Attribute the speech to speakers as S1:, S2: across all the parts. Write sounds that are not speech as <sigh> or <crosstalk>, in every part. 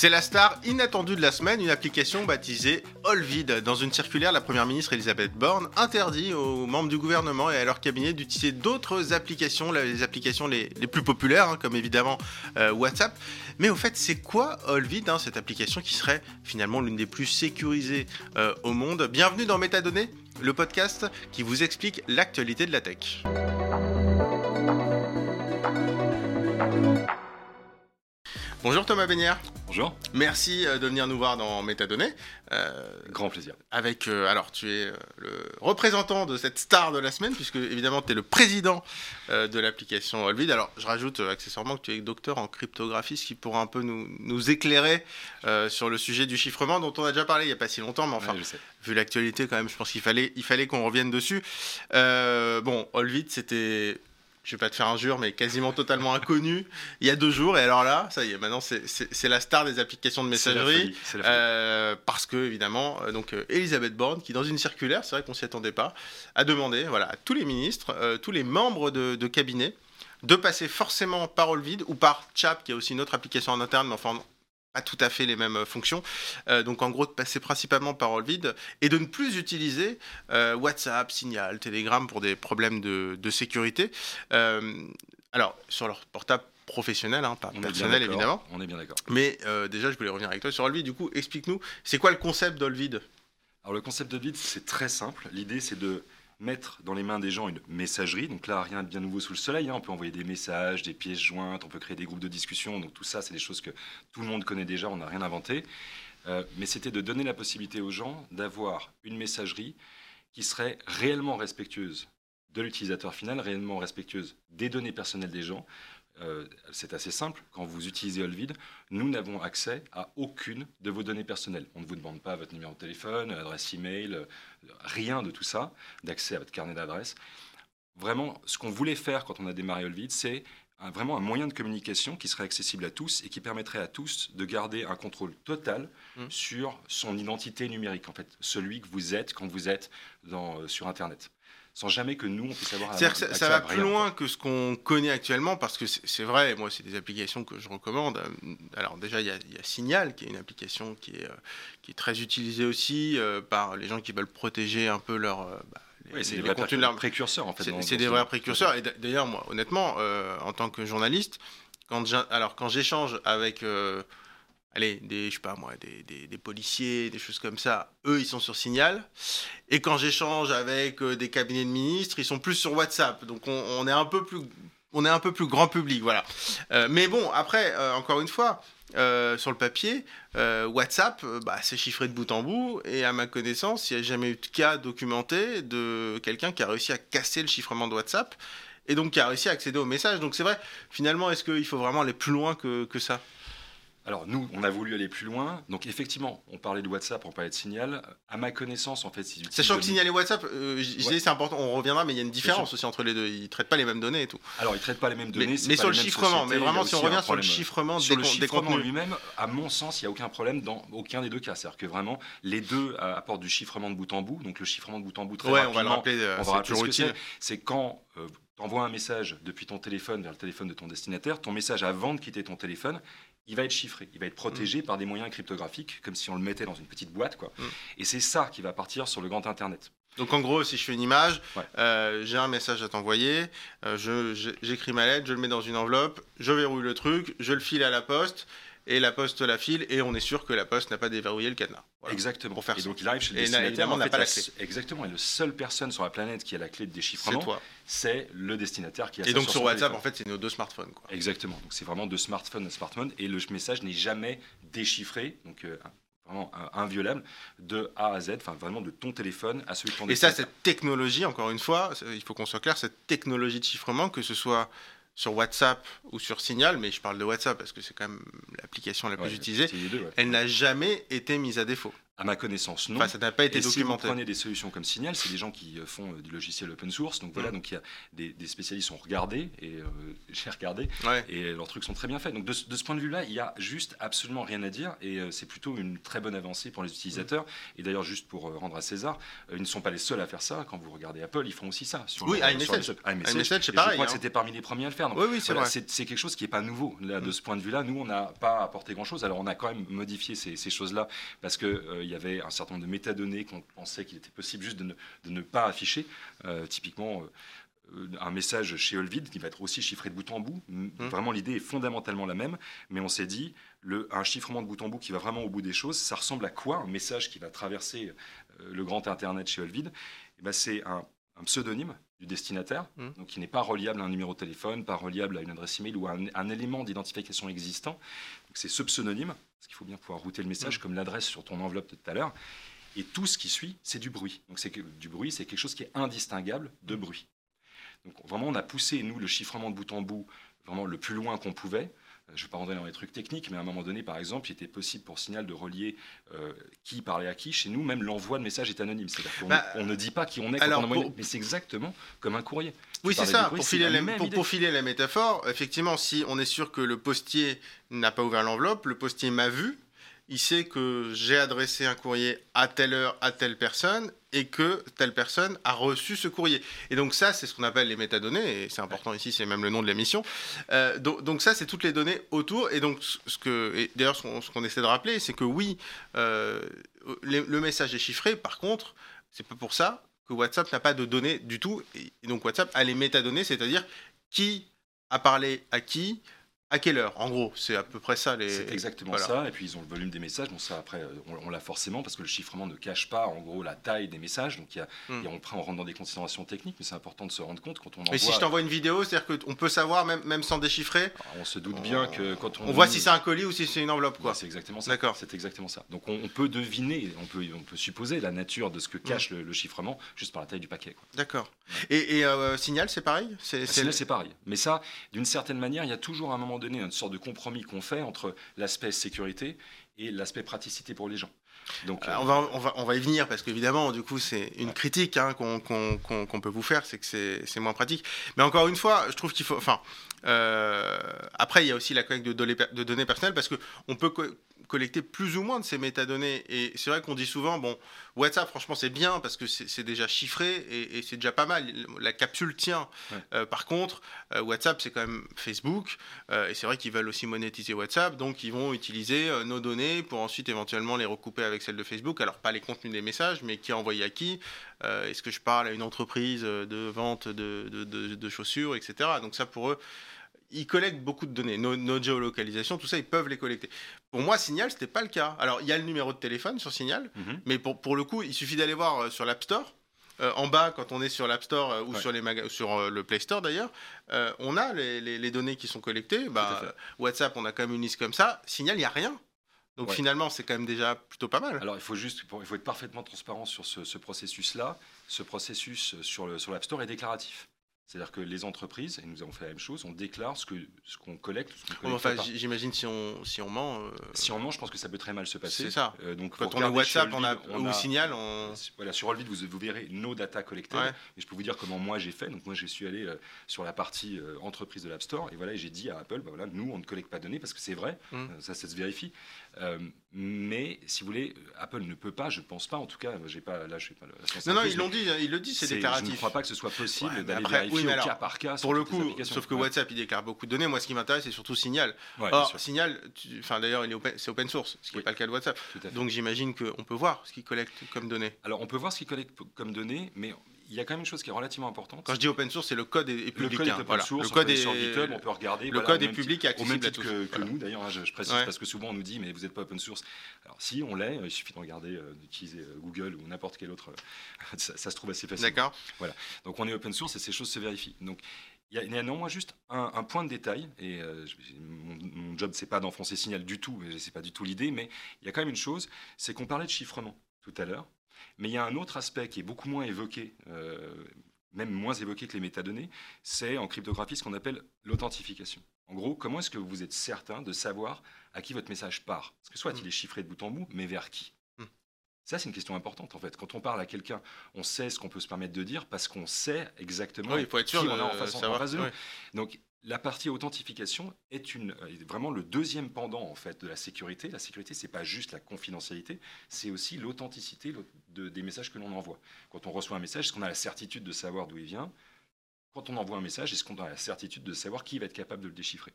S1: C'est la star inattendue de la semaine, une application baptisée Olvid. Dans une circulaire, la première ministre Elisabeth Borne interdit aux membres du gouvernement et à leur cabinet d'utiliser d'autres applications, les applications les, plus populaires, hein, comme évidemment euh, WhatsApp. Mais au fait, c'est quoi Olvid, hein, cette application qui serait finalement l'une des plus sécurisées euh, au monde? Bienvenue dans Métadonnées, le podcast qui vous explique l'actualité de la tech. Bonjour Thomas Bénière.
S2: Bonjour.
S1: Merci euh, de venir nous voir dans Métadonnées.
S2: Euh, Grand plaisir.
S1: Avec, euh, alors, tu es le représentant de cette star de la semaine, puisque évidemment, tu es le président de l'application Olvid. Alors, je rajoute accessoirement que tu es docteur en cryptographie, ce qui pourra un peu nous, nous éclairer sur le sujet du chiffrement, dont on a déjà parlé il n'y a pas si longtemps, mais enfin, vu l'actualité, quand même, je pense qu'il fallait, il fallait qu'on revienne dessus. bon, Olvid, c'était je vais pas te faire injure, mais quasiment totalement inconnu il y a deux jours. Et alors là, ça y est, maintenant c'est la star des applications de messagerie. Euh, parce que, évidemment, euh, donc, euh, Elisabeth Borne, qui dans une circulaire, c'est vrai qu'on s'y attendait pas, a demandé voilà, à tous les ministres, tous les membres de, de, cabinet, de passer forcément par Olvid ou par Chap, qui est aussi une autre application en interne, mais enfin, pas tout à fait les mêmes fonctions. Euh, donc en gros, de passer principalement par vide et de ne plus utiliser euh, WhatsApp, Signal, Telegram pour des problèmes de, sécurité. Euh, alors, sur leur portable professionnel, hein, pas personnel évidemment.
S2: On est bien d'accord.
S1: Mais déjà, je voulais revenir avec toi sur Olvid. Du coup, explique-nous, c'est quoi le concept d'Olvid
S2: Alors le concept d'Olvid, c'est très simple. L'idée, c'est de mettre dans les mains des gens une messagerie. Donc là, rien de bien nouveau sous le soleil. Hein. On peut envoyer des messages, des pièces jointes, on peut créer des groupes de discussion. Donc tout ça, c'est des choses que tout le monde connaît déjà, on n'a rien inventé. Euh, mais c'était de donner la possibilité aux gens d'avoir une messagerie qui serait réellement respectueuse de l'utilisateur final, réellement respectueuse des données personnelles des gens, euh, c'est assez simple. Quand vous utilisez Olvid, nous n'avons accès à aucune de vos données personnelles. On ne vous demande pas votre numéro de téléphone, adresse email, euh, rien de tout ça, d'accès à votre carnet d'adresse. Vraiment, ce qu'on voulait faire quand on a démarré Olvid, c'est vraiment un moyen de communication qui serait accessible à tous et qui permettrait à tous de garder un contrôle total mmh. sur son identité numérique, en fait, celui que vous êtes quand vous êtes dans, euh, sur Internet sans jamais que nous, on puisse avoir...
S1: C'est-à-dire que ça, va plus loin que ce qu'on connaît actuellement, parce que c'est vrai, moi, c'est des applications que je recommande. Alors déjà, il y, a Signal, qui est une application qui est, euh, qui est très utilisée aussi euh, par les gens qui veulent protéger un peu leur... Euh,
S2: bah, oui, c'est des vrais précurseurs, en fait.
S1: C'est des vrais précurseurs. Et d'ailleurs, moi, honnêtement, en tant que journaliste, quand j'échange avec allez, des, je sais pas moi, des, des, policiers, des choses comme ça, eux, ils sont sur Signal. Et quand j'échange avec euh, des cabinets de ministres, ils sont plus sur WhatsApp. Donc on, est un peu plus, on est un peu plus grand public, voilà. Euh, mais bon, après, euh, encore une fois, sur le papier, WhatsApp, bah, c'est chiffré de bout en bout. Et à ma connaissance, il n'y a jamais eu de cas documenté de quelqu'un qui a réussi à casser le chiffrement de WhatsApp et donc qui a réussi à accéder au message. Donc c'est vrai, finalement, est-ce qu'il faut vraiment aller plus loin que, que ça?
S2: Alors nous, on a voulu aller plus loin. Donc effectivement, on parlait de WhatsApp, on parlait de Signal. À ma connaissance, en fait,
S1: sachant que Signal et WhatsApp, euh, c'est important, on reviendra, mais il y a une différence aussi entre les deux. Ils traitent pas les mêmes données et tout.
S2: Alors ils traitent pas les mêmes données.
S1: Mais, sur le chiffrement, mais vraiment si on revient sur le chiffrement
S2: sur le chiffrement lui-même, à mon sens, il n'y a aucun problème dans aucun des deux cas. C'est-à-dire que vraiment, les deux euh, apportent du chiffrement de bout en bout. Donc le chiffrement de bout en bout très
S1: ouais,
S2: rapidement.
S1: on va le rappeler. Euh,
S2: on va rappeler c'est quand tu envoies un message depuis ton téléphone vers le téléphone de ton destinataire, ton message avant de quitter ton téléphone, il va être chiffré, il va être protégé mm. par des moyens cryptographiques, comme si on le mettait dans une petite boîte. Quoi. Mm. Et c'est ça qui va partir sur le grand Internet.
S1: Donc en gros, si je fais une image, euh, j'ai un message à t'envoyer, euh, j'écris ma lettre, je le mets dans une enveloppe, je verrouille le truc, je le file à la poste, et la poste la file et on est sûr que la poste n'a pas déverrouillé le cadenas.
S2: Exactement.
S1: Pour faire
S2: et donc il arrive chez le destinataire. n'a pas la clé. Exactement. Et la seule personne sur la planète qui a la clé de déchiffrement, c'est le destinataire qui a.
S1: Et donc sur, WhatsApp, en fait, c'est nos deux smartphones. Quoi.
S2: Exactement. Donc c'est vraiment deux smartphones, un smartphone, et le message n'est jamais déchiffré. Donc euh, vraiment inviolable de A à Z, enfin vraiment de ton téléphone à celui de ton
S1: Et ça, cette technologie, encore une fois, il faut qu'on soit clair, cette technologie de chiffrement, que ce soit sur WhatsApp ou sur Signal, mais je parle de WhatsApp parce que c'est quand même l'application la plus utilisée, elle n'a jamais été mise à défaut.
S2: À ma connaissance, non.
S1: Enfin, ça n'a pas été
S2: Et si vous
S1: documenté.
S2: prenez des solutions comme Signal, c'est des gens qui euh, font euh, du logiciel open source. Donc voilà, donc il y a des, des spécialistes ont regardé et euh, <laughs> j'ai regardé
S1: Ouais.
S2: et leurs trucs sont très bien faits. Donc de, ce- de ce point de vue-là, il y a juste absolument rien à dire et euh, c'est plutôt une très bonne avancée pour les utilisateurs. Et d'ailleurs, juste pour euh, rendre à César, ils ne sont pas les seuls à faire ça. Quand vous regardez Apple, ils font aussi ça. Sur
S1: Oui, iMessage.
S2: iMessage.
S1: c'est pareil,
S2: Je crois
S1: hein.
S2: que c'était parmi les premiers à le faire. Donc,
S1: Oui, oui, c'est
S2: voilà,
S1: vrai.
S2: c'est quelque chose qui n'est pas nouveau. Là, de
S1: Mm.
S2: ce point de vue-là, nous, on n'a pas apporté grand-chose. Alors, on a quand même modifié ces, ces choses-là parce il y avait un certain nombre de métadonnées qu'on pensait qu'il était possible juste de ne, de ne pas afficher. Euh, typiquement, euh, un message chez Olvid qui va être aussi chiffré de bout en bout. M-
S1: Mm.
S2: Vraiment, l'idée est fondamentalement la même, mais on s'est dit, le, un chiffrement de bout en bout qui va vraiment au bout des choses, ça ressemble à quoi Un message qui va traverser euh, le grand Internet chez Olvid Eh ben, C'est un, un pseudonyme du destinataire,
S1: Mm.
S2: donc qui n'est pas reliable à un numéro de téléphone, pas reliable à une adresse email ou à un, un élément d'identification existant. C'est ce pseudonyme, parce qu'il faut bien pouvoir router le message
S1: Mm.
S2: comme l'adresse sur ton enveloppe de tout à l'heure. Et tout ce qui suit, c'est du bruit. Donc c'est du bruit, c'est quelque chose qui est indistinguable de bruit. Donc vraiment, on a poussé nous le chiffrement de bout en bout vraiment le plus loin qu'on pouvait. Euh, Je ne vais pas rentrer dans les trucs techniques, mais à un moment donné, par exemple, il était possible pour Signal de relier euh, qui parlait à qui. Chez nous, même l'envoi de message est anonyme. C'est-à-dire qu'on
S1: Bah,
S2: on ne dit pas qui on est quand
S1: alors,
S2: on envoie une-
S1: pour-
S2: Mais c'est exactement comme un courrier.
S1: Oui, c'est ça. Pour filer,
S2: la
S1: pour filer la métaphore, effectivement, si on est sûr que le postier n'a pas ouvert l'enveloppe, le postier m'a vu, il sait que j'ai adressé un courrier à telle heure à telle personne et que telle personne a reçu ce courrier. Et donc ça, c'est ce qu'on appelle les métadonnées, et c'est important ici, c'est même le nom de la mission. Euh, donc, ça, c'est toutes les données autour. Et donc ce que, d'ailleurs, ce qu'on essaie de rappeler, c'est que oui, euh, le message est chiffré. Par contre, c'est pas pour ça que WhatsApp n'a pas de données du tout. Et donc WhatsApp a les métadonnées, c'est-à-dire qui a parlé à qui, à quelle heure. En gros, c'est à peu près ça. Les...
S2: C'est exactement
S1: voilà.
S2: ça. Et puis ils ont le volume des messages. Bon, ça après, euh, on, on l'a forcément parce que le chiffrement ne cache pas en gros la taille des messages. Donc il y a,
S1: Hmm.
S2: a- on, prend- on rentre dans des considérations techniques, mais c'est important de se rendre compte quand on envoie.
S1: Mais si je t'envoie une vidéo, c'est-à-dire qu'on peut savoir, même, même sans déchiffrer,
S2: Alors, on se doute bien que quand on.
S1: on voit si c'est un colis ou si c'est une enveloppe. Quoi.
S2: Ouais, c'est exactement ça.
S1: D'accord.
S2: C'est exactement ça. Donc on, on peut deviner, on peut, on peut supposer la nature de ce que cache le, le chiffrement juste par la taille du paquet.
S1: D'accord. Et, et, euh, Signal, c'est pareil? C'est,
S2: La
S1: c'est-
S2: Signal, c'est pareil. Mais ça, d'une certaine manière, il y a toujours un moment donné une sorte de compromis qu'on fait entre l'aspect sécurité et l'aspect praticité pour les gens. Donc,
S1: Alors,
S2: euh,
S1: on, va, on, va, on va y venir parce qu'évidemment, du coup, c'est une
S2: Ouais.
S1: critique hein, qu'on qu'on peut vous faire, c'est que c'est moins pratique. Mais encore une fois, je trouve qu'il faut. Enfin, euh, après, il y a aussi la collecte de données, per- de données personnelles parce qu'on peut co- collecter plus ou moins de ces métadonnées. Et c'est vrai qu'on dit souvent, bon, WhatsApp, franchement, c'est bien parce que c'est déjà chiffré et, et c'est déjà pas mal. La capsule tient.
S2: Ouais.
S1: Euh, par contre, euh, WhatsApp, c'est quand même Facebook. euh, et c'est vrai qu'ils veulent aussi monétiser WhatsApp. Donc, ils vont utiliser nos données pour ensuite éventuellement les recouper avec celles de Facebook. Alors, pas les contenus des messages, mais qui est envoyé à qui Est-ce que je parle à une entreprise de vente de, de- de- de chaussures, etc. Donc, ça, pour eux, ils collectent beaucoup de données. Nos, nos géolocalisations, tout ça, ils peuvent les collecter. Pour moi, Signal, c'était pas le cas. Alors, il y a le numéro de téléphone sur Signal,
S2: mhm.
S1: mais pour, pour le coup, il suffit d'aller voir euh, sur l'App Store. Euh, en bas, quand on est sur l'App Store euh, ou
S2: Ouais.
S1: sur, les maga- sur euh, le Play Store d'ailleurs, on a les, les- les données qui sont collectées. Bah, WhatsApp, on a quand même une liste comme ça. Signal, il n'y a rien. Donc
S2: Ouais.
S1: finalement, c'est quand même déjà plutôt pas mal.
S2: Alors il faut juste, il faut être parfaitement transparent sur ce, ce processus-là. Ce processus sur l'App Store est déclaratif. C'est-à-dire que les entreprises, et nous avons fait la même chose, on déclare ce qu'on collecte, ce qu'on collecte
S1: enfin, j'imagine si on, si on ment. euh,
S2: Si on ment, je pense que ça peut très mal se passer.
S1: C'est ça.
S2: Euh, donc
S1: quand on a WhatsApp on a,
S2: on
S1: ou
S2: a-
S1: Signal, on.
S2: Voilà, sur Olvid, vous, vous verrez nos data collectées.
S1: Ouais.
S2: Et je peux vous dire comment moi j'ai fait. Donc moi, je suis allé euh, sur la partie entreprise de l'App Store et voilà, j'ai dit à Apple, bah, voilà, nous, on ne collecte pas de données parce que c'est vrai,
S1: Mm.
S2: euh, ça, ça se vérifie. Euh, mais si vous voulez, euh, Apple ne peut pas, je pense pas. En tout cas, j'ai pas là, je sais pas
S1: Non, non, ils l'ont dit, hein, ils le disent, c'est
S2: c'est- Je
S1: déclaratif.
S2: ne crois pas que ce soit possible
S1: Ouais,
S2: d'aller vérifier
S1: oui, mais
S2: au cas par cas.
S1: Pour le coup, sauf que
S2: Ouais.
S1: WhatsApp, il déclare beaucoup de données. Moi, ce qui m'intéresse, c'est surtout Signal.
S2: Ouais,
S1: Or, Signal, enfin d'ailleurs, il est open- c'est open source, ce qui n'est
S2: Oui.
S1: pas le cas de WhatsApp. Donc j'imagine qu'on peut voir ce qu'il collecte comme données.
S2: Alors, on peut voir ce qu'ils collectent p- comme données, mais il y a quand même une chose qui est relativement importante.
S1: Quand je dis open source, c'est le code est, est
S2: le
S1: public.
S2: code est
S1: hein,
S2: open
S1: voilà.
S2: source,
S1: le
S2: on
S1: code
S2: peut
S1: est
S2: sur GitHub, on peut regarder.
S1: le
S2: voilà,
S1: code est public et
S2: Au même
S1: accessible à
S2: titre
S1: tous.
S2: que, que
S1: Voilà.
S2: nous, d'ailleurs, hein, je, je précise
S1: Ouais.
S2: parce que souvent on nous dit mais vous n'êtes pas open source. Alors si on l'est, il suffit de regarder, euh, d'utiliser euh, Google ou n'importe quel autre. euh, <laughs> ça, ça se trouve assez facilement.
S1: D'accord.
S2: Donc on est open source et ces choses se vérifient. Donc il y a, néanmoins juste un, un point de détail et euh, mon, mon job c'est pas d'enfoncer signal du tout, mais c'est pas du tout l'idée, mais il y a quand même une chose, c'est qu'on parlait de chiffrement tout à l'heure, mais il y a un autre aspect qui est beaucoup moins évoqué. euh, même moins évoqué que les métadonnées, c'est en cryptographie ce qu'on appelle l'authentification. En gros, comment est-ce que vous êtes certain de savoir à qui votre message part? Parce que soit
S1: Mm.
S2: il est chiffré de bout en bout, mais vers qui?
S1: Mm.
S2: Ça, c'est une question importante en fait. Quand on parle à quelqu'un, on sait ce qu'on peut se permettre de dire parce qu'on sait exactement
S1: Oui, il faut être sûr
S2: qui on a en face, en face de nous. Donc la partie authentification est, une, est vraiment le deuxième pendant en fait de la sécurité. La sécurité, c'est pas juste la confidentialité, c'est aussi l'authenticité l'aut- de- des messages que l'on envoie. Quand on reçoit un message, est-ce qu'on a la certitude de savoir d'où il vient? Quand on envoie un message, est-ce qu'on a la certitude de savoir qui va être capable de le déchiffrer?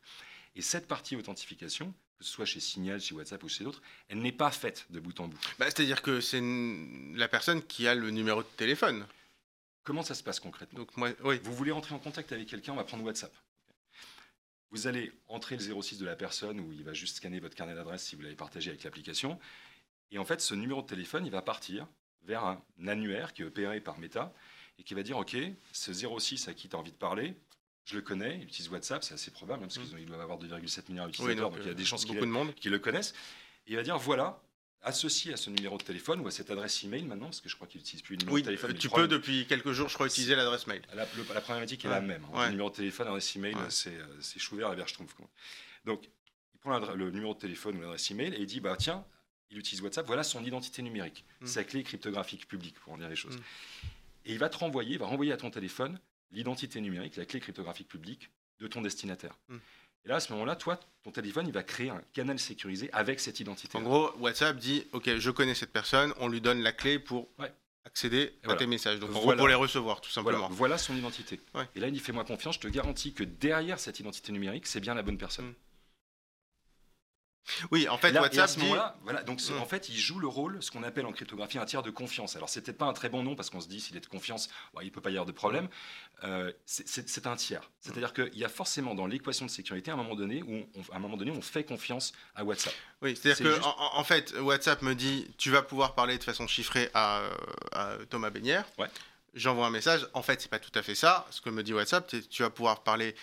S2: Et cette partie authentification, que ce soit chez Signal, chez WhatsApp ou chez d'autres, elle n'est pas faite de bout en bout.
S1: Bah, C'est-à-dire que c'est la personne qui a le numéro de téléphone.
S2: Comment ça se passe concrètement?
S1: Donc moi, oui.
S2: Vous voulez rentrer en contact avec quelqu'un, on va prendre WhatsApp. Vous allez entrer le 06 de la personne où il va juste scanner votre carnet d'adresse si vous l'avez partagé avec l'application. Et en fait, ce numéro de téléphone, il va partir vers un annuaire qui est opéré par Meta et qui va dire Ok, ce 06 à qui tu as envie de parler, je le connais, il utilise WhatsApp, c'est assez probable, hein, parce qu'ils ont- ils doivent avoir 2,7 milliards
S1: Oui,
S2: d'utilisateurs,
S1: donc,
S2: il y a des
S1: euh,
S2: chances qu'il
S1: beaucoup de monde.
S2: qui le connaissent. Et il va dire voilà, associé à ce numéro de téléphone ou à cette adresse email maintenant, parce que je crois qu'il n'utilise plus le numéro
S1: Oui,
S2: de téléphone. mais
S1: tu
S2: le
S1: peux depuis quelques jours, je crois, utiliser l'adresse mail.
S2: la, le- la problématique est
S1: Ouais,
S2: la même. hein.
S1: ouais.
S2: Le numéro de téléphone, l'adresse email,
S1: Ouais.
S2: c'est euh, vert, la verge quoi. Donc, il prend le numéro de téléphone ou l'adresse email et il dit bah tiens, il utilise WhatsApp, voilà son identité numérique,
S1: Mm.
S2: sa clé cryptographique publique, pour en dire les choses.
S1: Mm.
S2: Et il va te renvoyer, il va renvoyer à ton téléphone l'identité numérique, la clé cryptographique publique de ton destinataire.
S1: Mm.
S2: Et là, à ce moment-là, toi, ton téléphone, il va créer un canal sécurisé avec cette identité.
S1: En gros, WhatsApp dit Ok, je connais cette personne, on lui donne la clé pour
S2: Ouais.
S1: accéder à
S2: voilà.
S1: tes messages. Donc en gros,
S2: Voilà.
S1: pour les recevoir, tout
S2: Voilà,
S1: simplement.
S2: voilà son identité.
S1: Ouais.
S2: Et là, il dit fais-moi confiance, je te garantis que derrière cette identité numérique, c'est bien la bonne personne.
S1: Mm. Oui, en fait,
S2: là- à
S1: WhatsApp
S2: ce
S1: dit
S2: voilà, donc
S1: Mm.
S2: en fait, il joue le rôle, ce qu'on appelle en cryptographie un tiers de confiance. Alors, c'est peut-être pas un très bon nom parce qu'on se dit s'il est de confiance, ouais, il peut pas y avoir de problème. Euh, c'est- un tiers. C'est-à-dire qu'il y a forcément dans l'équation de sécurité un moment donné où, on, à un moment donné, on fait confiance à WhatsApp.
S1: Oui, c'est-à-dire
S2: C'est
S1: que
S2: juste-
S1: en, fait, WhatsApp me dit tu vas pouvoir parler de façon chiffrée à, à Thomas Bénière.
S2: Ouais.
S1: J'envoie un message. En fait, c'est pas tout à fait ça. Ce que me dit WhatsApp, tu vas pouvoir parler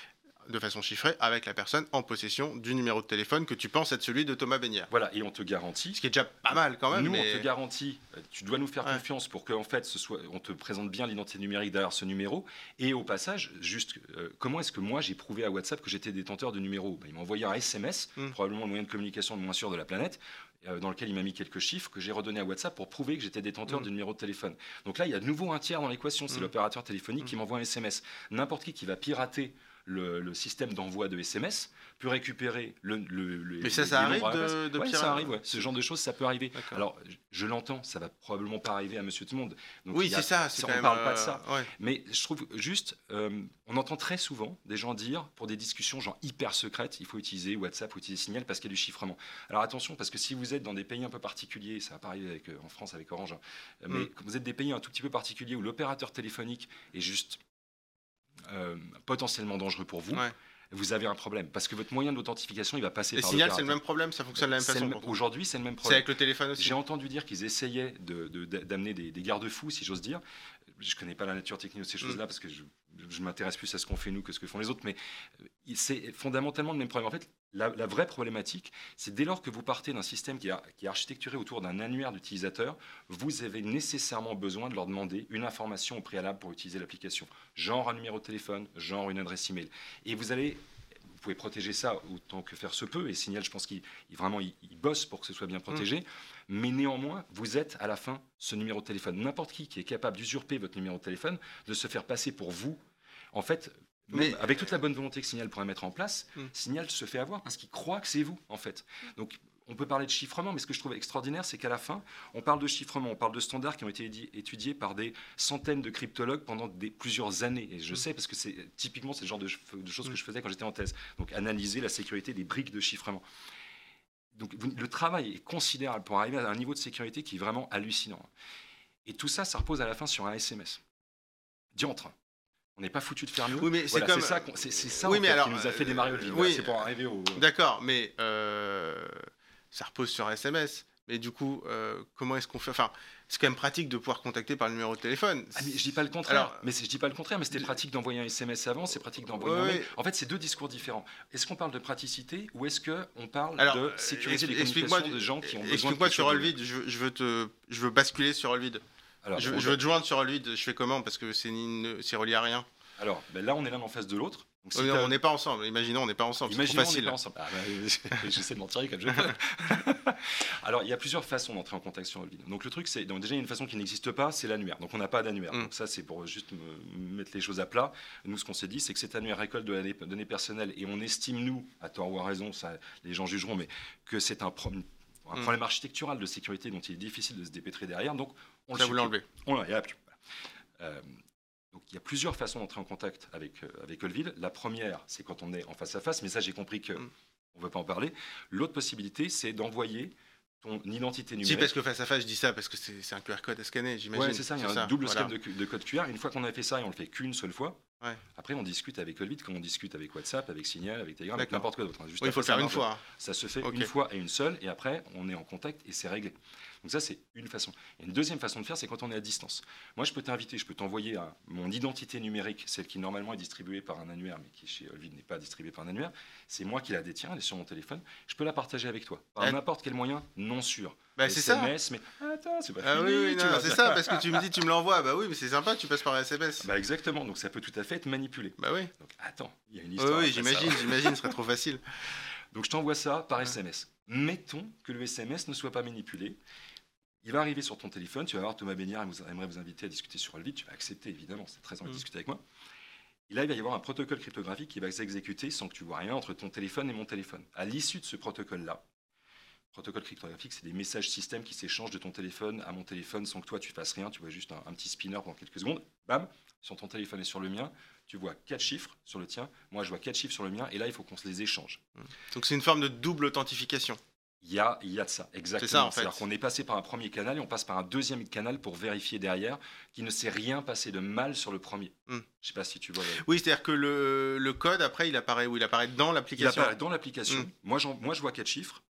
S1: de façon chiffrée avec la personne en possession du numéro de téléphone que tu penses être celui de Thomas Bénière.
S2: Voilà, et on te garantit.
S1: Ce qui est déjà pas mal quand même.
S2: Nous,
S1: mais...
S2: on te garantit, tu dois nous faire
S1: Ouais.
S2: confiance pour qu'en fait, ce soit, on te présente bien l'identité numérique derrière ce numéro. Et au passage, juste, euh, comment est-ce que moi j'ai prouvé à WhatsApp que j'étais détenteur de numéro? Ben, Il m'a envoyé un SMS,
S1: Mm.
S2: probablement le moyen de communication le moins sûr de la planète, euh, dans lequel il m'a mis quelques chiffres que j'ai redonnés à WhatsApp pour prouver que j'étais détenteur
S1: Mm.
S2: du numéro de téléphone. Donc là, il y a de nouveau un tiers dans l'équation, c'est
S1: Mm.
S2: l'opérateur téléphonique qui m'envoie un SMS. N'importe qui qui va pirater le, le système d'envoi de SMS peut récupérer le, le, le-
S1: Mais ça, ça arrive de- de
S2: Ouais, ça arrive, ouais. Ce genre de choses, ça peut arriver. Alors, je- je l'entends, ça va probablement pas arriver à monsieur tout le monde. Donc,
S1: oui,
S2: il
S1: c'est ça. C'est
S2: on
S1: même,
S2: parle pas de
S1: euh,
S2: ça.
S1: ouais.
S2: Mais je trouve juste, euh, on entend très souvent des gens dire, pour des discussions genre hyper secrètes, il faut utiliser WhatsApp ou utiliser Signal parce qu'il y a du chiffrement. Alors attention, parce que si vous êtes dans des pays un peu particuliers, ça va pas arriver avec, euh, en France avec Orange, hein, mais
S1: Mm.
S2: quand vous êtes des pays un tout petit peu particuliers où l'opérateur téléphonique est juste euh, potentiellement dangereux pour vous,
S1: Ouais.
S2: vous avez un problème. Parce que votre moyen d'authentification, il va passer
S1: Et
S2: par
S1: Signal, c'est le même problème. Ça fonctionne de la même
S2: C'est
S1: façon.
S2: Aujourd'hui, c'est le même
S1: C'est
S2: problème.
S1: avec le téléphone aussi.
S2: J'ai entendu dire qu'ils essayaient de- de- d'amener des, des garde-fous, si j'ose dire. Je connais pas la nature technique de ces
S1: Mm.
S2: choses-là parce que je, je m'intéresse plus à ce qu'on fait nous que ce que font les autres, mais euh, c'est fondamentalement le même problème. En fait, la, la vraie problématique, c'est dès lors que vous partez d'un système qui, a- qui est architecturé autour d'un annuaire d'utilisateurs, vous avez nécessairement besoin de leur demander une information au préalable pour utiliser l'application. Genre un numéro de téléphone, genre une adresse email. Et vous allez vous pouvez protéger ça autant que faire se peut. Et Signal, je pense qu'il il- vraiment il, il bosse pour que ce soit bien protégé. Mais néanmoins, vous êtes à la fin ce numéro de téléphone. N'importe qui qui est capable d'usurper votre numéro de téléphone, de se faire passer pour vous, en fait.
S1: Mais-
S2: même avec toute la bonne volonté que Signal pourrait mettre en place,
S1: Mm.
S2: Signal se fait avoir parce qu'il croit que c'est vous, en fait. Donc, on peut parler de chiffrement, mais ce que je trouve extraordinaire, c'est qu'à la fin, on parle de chiffrement, on parle de standards qui ont été étudiés par des centaines de cryptologues pendant des, plusieurs années. Et je
S1: Mm.
S2: sais, parce que c'est typiquement c'est le genre de, de choses
S1: Mm.
S2: que je faisais quand j'étais en thèse. Donc, analyser la sécurité des briques de chiffrement. Donc, le travail est considérable pour arriver à un niveau de sécurité qui est vraiment hallucinant. Et tout ça, ça repose à la fin sur un SMS. Diantre. On n'est pas foutu de faire mieux.
S1: Oui, mais c'est comme-
S2: ça, c'est ça
S1: Oui,
S2: en
S1: mais
S2: fait,
S1: alors,
S2: qui nous a fait
S1: euh,
S2: démarrer Olivier.
S1: oui.
S2: C'est pour arriver au.
S1: D'accord, mais euh, ça repose sur un SMS. Mais du coup, euh, comment est-ce qu'on fait? Enfin, c'est quand même pratique de pouvoir contacter par le numéro de téléphone.
S2: Ah, mais je dis pas le contraire.
S1: Alors-
S2: mais je dis pas le contraire. Mais c'était pratique d'envoyer un SMS avant. C'est pratique d'envoyer
S1: Ouais,
S2: un mail. En fait, c'est deux discours différents. Est-ce qu'on parle de praticité ou est-ce que on parle
S1: Alors,
S2: de sécuriser les communications de gens qui ont besoin de
S1: Explique-moi sur Olvid, je, je veux te, je veux basculer sur Olvid.
S2: Alors,
S1: Je,
S2: on
S1: je veux te joindre sur Olvid, je fais comment? Parce que c'est relié à rien.
S2: Alors, ben là, on est l'un en face de l'autre. Donc, si
S1: Oui, non,
S2: t'as-
S1: on n'est pas ensemble. Imaginons, on n'est pas ensemble.
S2: Imaginons, on
S1: facile.
S2: n'est pas ensemble. Ah, bah, <laughs> J'essaie de m'en tirer comme je peux. <laughs> Alors, il y a plusieurs façons d'entrer en contact sur Olvin. Donc, le truc, c'est. Donc, déjà, il y a une façon qui n'existe pas, c'est l'annuaire. Donc, on n'a pas d'annuaire.
S1: Mm.
S2: Donc, ça, c'est pour juste me- mettre les choses à plat. Nous, ce qu'on s'est dit, c'est que cet annuaire récolte de la données personnelles et on estime, nous, à tort ou à raison, ça, les gens jugeront, mais que c'est un, pro- un
S1: Mm.
S2: problème architectural de sécurité dont il est difficile de se dépêtrer derrière. Donc, on l'a, plus. Voilà. Euh, donc il y a plusieurs façons d'entrer en contact avec, euh, avec. La première, c'est quand on est en face à face, mais ça j'ai compris qu'on
S1: Mm.
S2: ne veut pas en parler. L'autre possibilité, c'est d'envoyer ton identité
S1: Si,
S2: numérique.
S1: parce que face à face, je dis ça parce que c'est un QR code à scanner, j'imagine.
S2: Ouais, c'est ça, il y a un double
S1: voilà.
S2: scan de, de code QR. Une fois qu'on a fait ça et on le fait qu'une seule fois,
S1: Ouais.
S2: après on discute avec Olvite comme on discute avec WhatsApp, avec Signal, avec Telegram, avec n'importe quoi d'autre. hein.
S1: Oui, il faut le faire une fois.
S2: Ça se fait une fois et une seule, et après, on est en contact et c'est réglé. Donc ça, c'est une façon. Et une deuxième façon de faire, c'est quand on est à distance. Moi, je peux t'inviter, je peux t'envoyer mon identité numérique, celle qui normalement est distribuée par un annuaire, mais qui chez Olvid n'est pas distribuée par un annuaire. C'est moi qui la détiens, elle est sur mon téléphone. Je peux la partager avec toi. Par
S1: Ouais.
S2: n'importe quel moyen, non sûr.
S1: Bah, c'est ça.
S2: SMS, mais attends, c'est pas
S1: Ah
S2: fini,
S1: oui, oui, c'est ça, parce que tu me dis, tu me l'envoies. Bah oui, mais c'est sympa, tu passes par SMS.
S2: Bah exactement, donc ça peut tout à fait être manipulé.
S1: Bah oui.
S2: Donc attends, il y a une
S1: Oui,
S2: histoire.
S1: oui,
S2: après ça.
S1: j'imagine, j'imagine, ce serait trop facile. <laughs>
S2: Donc je t'envoie ça par. SMS. Mettons que le SMS ne soit pas manipulé. Il va arriver sur ton téléphone, tu vas voir Thomas Béniard il aimerait vous inviter à discuter sur Olvit, tu vas accepter évidemment, c'est très envie de
S1: Mm.
S2: discuter avec moi. Et là, il va y avoir un protocole cryptographique qui va s'exécuter sans que tu vois rien entre ton téléphone et mon téléphone. À l'issue de ce protocole-là, protocole cryptographique, c'est des messages système qui s'échangent de ton téléphone à mon téléphone sans que toi tu fasses rien, tu vois juste un, un petit spinner pendant quelques secondes, bam, sur ton téléphone et sur le mien, tu vois quatre chiffres sur le tien, moi je vois quatre chiffres sur le mien, et là il faut qu'on se les échange.
S1: Donc c'est une forme de double authentification.
S2: Il y a, il y a de ça, exactement.
S1: ça, en fait.
S2: C'est-à-dire qu'on est passé par un premier canal et on passe par un deuxième canal pour vérifier derrière qu'il ne s'est rien passé de mal sur le premier.
S1: Hmm.
S2: Je sais pas si tu vois.
S1: Oui, c'est-à-dire que le, le code, après, il apparaît où Il apparaît dans
S2: Il
S1: l'application.
S2: apparaît dans l'application.
S1: Hmm.
S2: Moi, moi, je vois quatre chiffres.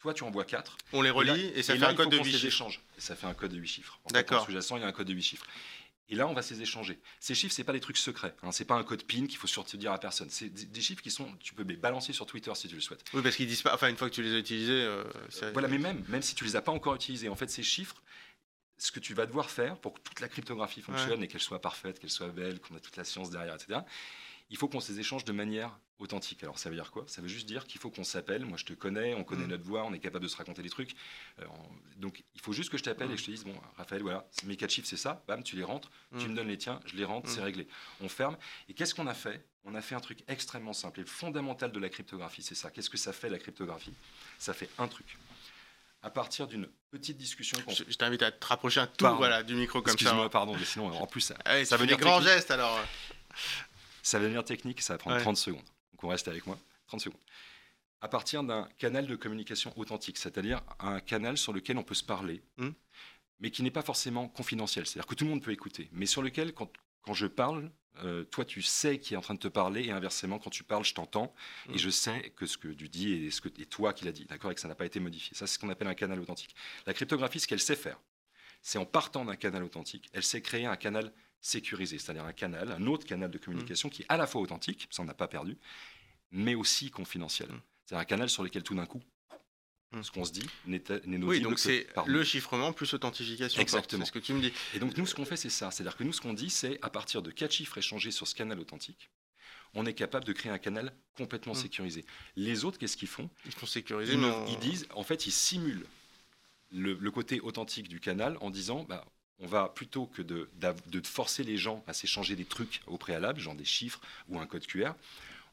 S2: Toi, tu en vois quatre.
S1: On les
S2: Et là-
S1: relie et, ça
S2: et
S1: fait
S2: là,
S1: un
S2: il
S1: code de
S2: qu'on
S1: 8
S2: se les
S1: chiffres.
S2: Et ça fait un code de 8 chiffres. En fait,
S1: D'accord.
S2: en sous-jacent, il y a un code de 8 chiffres. Et là, on va les échanger. Ces chiffres, c'est pas des trucs secrets. Hein. C'est pas un code PIN qu'il faut surtout dire à personne. C'est des, chiffres qui sont, tu peux les balancer sur Twitter si tu le souhaites.
S1: Oui, parce qu'ils disent pas. Enfin, une fois que tu les as utilisés, euh, ça-
S2: Voilà, mais même, même si tu les as pas encore utilisés, en fait, ces chiffres, ce que tu vas devoir faire pour que toute la cryptographie fonctionne et qu'elle soit parfaite, qu'elle soit belle, qu'on a toute la science derrière, etc., il faut qu'on se les échange de manière authentique. Alors, ça veut dire quoi? Ça veut juste dire qu'il faut qu'on s'appelle. Moi, je te connais, on connaît
S1: Mm.
S2: notre voix, on est capable de se raconter des trucs. Euh, on- donc, il faut juste que je t'appelle
S1: Mm.
S2: et que je te dise Bon, Raphaël, voilà, mes quatre chiffres, c'est ça. Bam, tu les rentres, tu
S1: Mm.
S2: me donnes les tiens, je les rentre,
S1: Mm.
S2: c'est réglé. On ferme. Et qu'est-ce qu'on a fait? On a fait un truc extrêmement simple et fondamental de la cryptographie. C'est ça. Qu'est-ce que ça fait, la cryptographie? Ça fait un truc à partir d'une petite discussion
S1: Je, je t'invite à te rapprocher un tout
S2: Pardon.
S1: voilà, du micro comme ça.
S2: Excuse-moi, pardon, mais sinon, en plus, ça,
S1: Allez,
S2: ça
S1: des
S2: devenir
S1: grands
S2: technique.
S1: gestes alors.
S2: Ça va devenir technique, ça va prendre
S1: Ouais.
S2: 30 secondes. Donc on reste avec moi, 30 secondes. À partir d'un canal de communication authentique, c'est-à-dire un canal sur lequel on peut se parler,
S1: Hmm.
S2: mais qui n'est pas forcément confidentiel, c'est-à-dire que tout le monde peut écouter, mais sur lequel, quand, quand je parle, euh, toi tu sais qui est en train de te parler, et inversement, quand tu parles, je t'entends,
S1: Hmm.
S2: et je sais que ce que tu dis est, ce que, est toi qui l'as dit, d'accord, et que ça n'a pas été modifié. Ça, c'est ce qu'on appelle un canal authentique. La cryptographie, ce qu'elle sait faire, c'est en partant d'un canal authentique, elle sait créer un canal sécurisé, c'est-à-dire un canal, un autre canal de communication qui est à la fois authentique, ça on n'a pas perdu, mais aussi confidentiel.
S1: Mm.
S2: C'est un canal sur lequel tout d'un coup,
S1: Mm.
S2: ce qu'on se dit n'est
S1: Oui, donc c'est le chiffrement plus authentification.
S2: Exactement.
S1: C'est ce que tu me dis.
S2: Et donc nous, ce qu'on fait, c'est ça. C'est-à-dire que nous, ce qu'on dit, c'est à partir de quatre chiffres échangés sur ce canal authentique, on est capable de créer un canal complètement
S1: Mm.
S2: sécurisé. Les autres, qu'est-ce qu'ils font?
S1: Ils sont sécurisés,
S2: ils,
S1: mais
S2: ils disent, en fait, ils simulent le, le côté authentique du canal en disant, bah, on va plutôt que de, forcer les gens à s'échanger des trucs au préalable, genre des chiffres ou un code QR,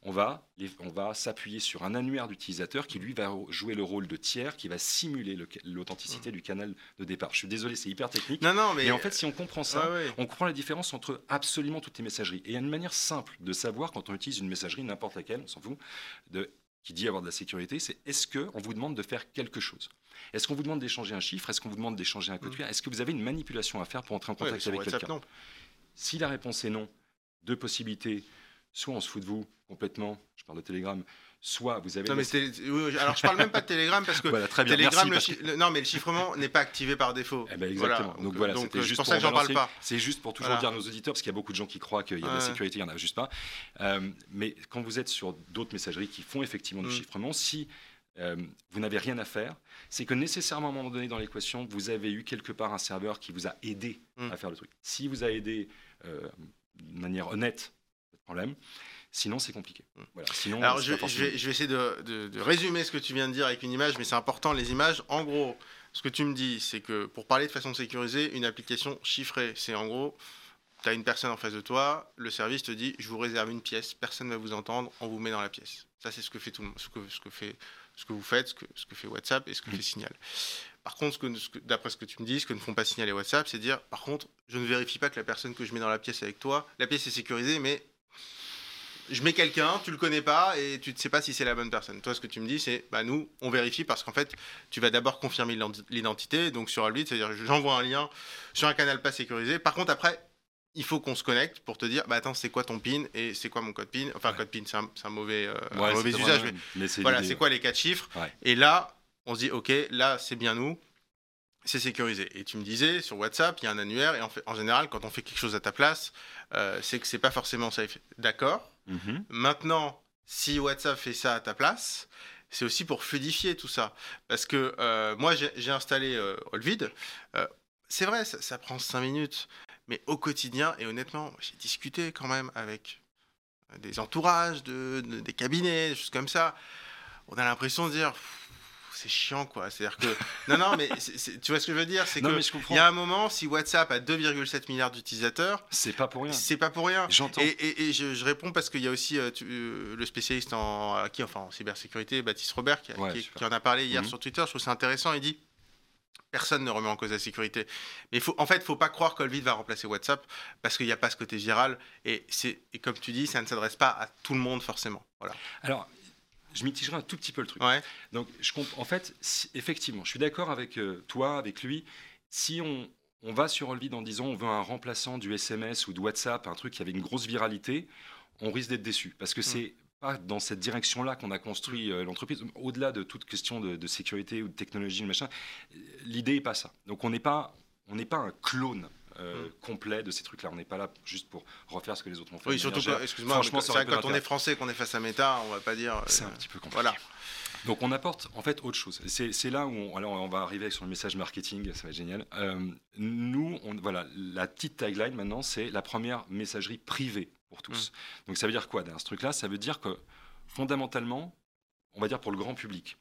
S2: on va, les- on va s'appuyer sur un annuaire d'utilisateurs qui lui va jouer le rôle de tiers, qui va simuler le- l'authenticité du canal de départ. Je suis désolé, c'est hyper technique.
S1: Non, non, mais.
S2: Mais en fait, si on comprend ça, on comprend la différence entre absolument toutes les messageries. Et il y a une manière simple de savoir quand on utilise une messagerie, n'importe laquelle, on s'en fout, de, qui dit avoir de la sécurité, c'est est-ce qu'on vous demande de faire quelque chose? Est-ce qu'on vous demande d'échanger un chiffre? Est-ce qu'on vous demande d'échanger un code
S1: Mm.
S2: QR Est-ce que vous avez une manipulation à faire pour entrer en contact avec quelqu'un? Si la réponse est non, deux possibilités. Soit on se fout de vous complètement, je parle de Telegram, soit vous avez...
S1: Non, mais oui, alors je parle même pas de Telegram parce que <laughs>
S2: Voilà, très bien,
S1: Telegram,
S2: merci,
S1: le
S2: parce
S1: chi- le- non, mais le chiffrement n'est pas activé par défaut.
S2: Eh ben, exactement.
S1: Voilà.
S2: Donc voilà,
S1: donc,
S2: c'était
S1: euh,
S2: juste
S1: c'est pour ça que
S2: pour
S1: j'en parle pas.
S2: C'est juste pour toujours
S1: Voilà.
S2: dire à nos auditeurs, parce qu'il y a beaucoup de gens qui croient qu'il y a de la sécurité, il n'y en a juste pas. Euh, mais quand vous êtes sur d'autres messageries qui font effectivement du
S1: Mm.
S2: chiffrement, si euh, vous n'avez rien à faire, c'est que nécessairement à un moment donné dans l'équation, vous avez eu quelque part un serveur qui vous a aidé
S1: Mm.
S2: à faire le truc. Si vous a aidé euh, de manière honnête, problème. Sinon, c'est compliqué.
S1: Mm.
S2: Voilà. Sinon,
S1: Alors, je, vais, je vais essayer de, de- de résumer ce que tu viens de dire avec une image, mais c'est important, les images. En gros, ce que tu me dis, c'est que pour parler de façon sécurisée, une application chiffrée, c'est en gros, tu as une personne en face de toi, le service te dit, je vous réserve une pièce, personne ne va vous entendre, on vous met dans la pièce. Ça, c'est ce que fait tout le monde, ce que, ce que, fait, ce que vous faites, ce que, ce que fait WhatsApp et ce que
S2: Mm.
S1: fait Signal. Par contre, d'après ce que tu me dis, ce que ne font pas Signal et WhatsApp, c'est dire, par contre, je ne vérifie pas que la personne que je mets dans la pièce avec toi, la pièce est sécurisée, mais je mets quelqu'un, tu le connais pas et tu ne sais pas si c'est la bonne personne. Toi, ce que tu me dis, c'est, bah nous, on vérifie parce qu'en fait, tu vas d'abord confirmer l'identi- l'identité, donc sur Alvit, c'est-à-dire j'envoie un lien sur un canal pas sécurisé. Par contre, après, il faut qu'on se connecte pour te dire, bah attends, c'est quoi ton PIN et c'est quoi mon code PIN? Enfin,
S2: Ouais.
S1: code PIN, c'est un, mauvais, euh, un mauvais usage, mais voilà, c'est quoi les quatre chiffres?
S2: Ouais.
S1: Et là, on se dit, ok, là, c'est bien nous, c'est sécurisé. Et tu me disais, sur WhatsApp, il y a un annuaire, et en, fait, en général, quand on fait quelque chose à ta place, euh, c'est que c'est pas forcément safe. D'accord?
S2: Mhm.
S1: Maintenant, si WhatsApp fait ça à ta place, c'est aussi pour fluidifier tout ça. Parce que euh, moi, j'ai installé euh, Olvid. Euh, c'est vrai, ça, prend 5 minutes. Mais au quotidien, et honnêtement, j'ai discuté quand même avec euh, des entourages, de, de- des cabinets, des choses comme ça. On a l'impression de dire, c'est chiant, quoi. C'est-à-dire que... non, non, mais c'est- c'est- tu vois ce que je veux dire? C'est que il y a un moment, si WhatsApp a 2,7 milliards d'utilisateurs,
S2: C'est pas pour rien.
S1: c'est pas pour rien.
S2: J'entends.
S1: Et, et- et je, je réponds parce qu'il y a aussi euh, tu- euh, le spécialiste en, qui, enfin, en cybersécurité, Baptiste Robert, qui, a-
S2: Ouais,
S1: qui-
S2: super.
S1: qui en a parlé hier
S2: Mhm.
S1: sur Twitter. Je trouve ça intéressant. Il dit personne ne remet en cause la sécurité. Mais faut, en fait, il faut pas croire qu'Olvid va remplacer WhatsApp parce qu'il n'y a pas ce côté viral. Et, c'est, et comme tu dis, ça ne s'adresse pas à tout le monde forcément. Voilà.
S2: Alors, je mitigerai un tout petit peu le truc.
S1: Ouais.
S2: Donc, je comprends. En fait, si- effectivement, je suis d'accord avec euh, toi, avec lui. Si on, on va sur Olvid en disant on veut un remplaçant du SMS ou de WhatsApp, un truc qui avait une grosse viralité, on risque d'être déçu. Parce que c'est pas dans cette direction-là qu'on a construit euh, l'entreprise. Au-delà de toute question de, de sécurité ou de technologie, machin, euh, l'idée n'est pas ça. Donc, on n'est pas, on n'est pas un clone. Euh,
S1: Mm.
S2: complet de ces trucs-là. On n'est pas là juste pour refaire ce que les autres ont fait.
S1: Oui, surtout excuse-moi,
S2: franchement,
S1: c'est vrai que quand on est français, qu'on est face à Meta, on va pas dire. euh,
S2: C'est un petit peu compliqué.
S1: Voilà.
S2: Donc on apporte en fait autre chose. C'est c'est là où on, alors on va arriver sur le message marketing, ça va être génial. Euh, nous, on, voilà, la petite tagline maintenant, c'est la première messagerie privée pour tous. Donc ça veut dire quoi derrière ce truc-là? Ça veut dire que fondamentalement, on va dire pour le grand public,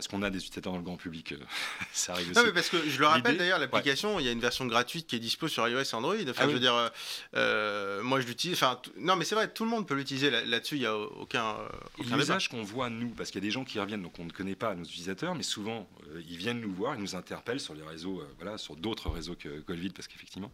S2: parce qu'on a des utilisateurs dans le grand public, euh, <laughs> ça arrive aussi.
S1: Non, mais parce que je le rappelle d'ailleurs, l'application, il y a une version gratuite qui est dispo sur iOS et Android. Enfin,
S2: Ah
S1: je
S2: oui.
S1: veux dire, euh, euh, moi je l'utilise. Enfin, non, mais c'est vrai, tout le monde peut l'utiliser là- là-dessus. Il y a aucun, aucun.
S2: L'usage qu'on voit nous, parce qu'il y a des gens qui reviennent, donc on ne connaît pas nos utilisateurs, mais souvent euh, ils viennent nous voir, ils nous interpellent sur les réseaux, euh, voilà, sur d'autres réseaux que Colville, parce qu'effectivement,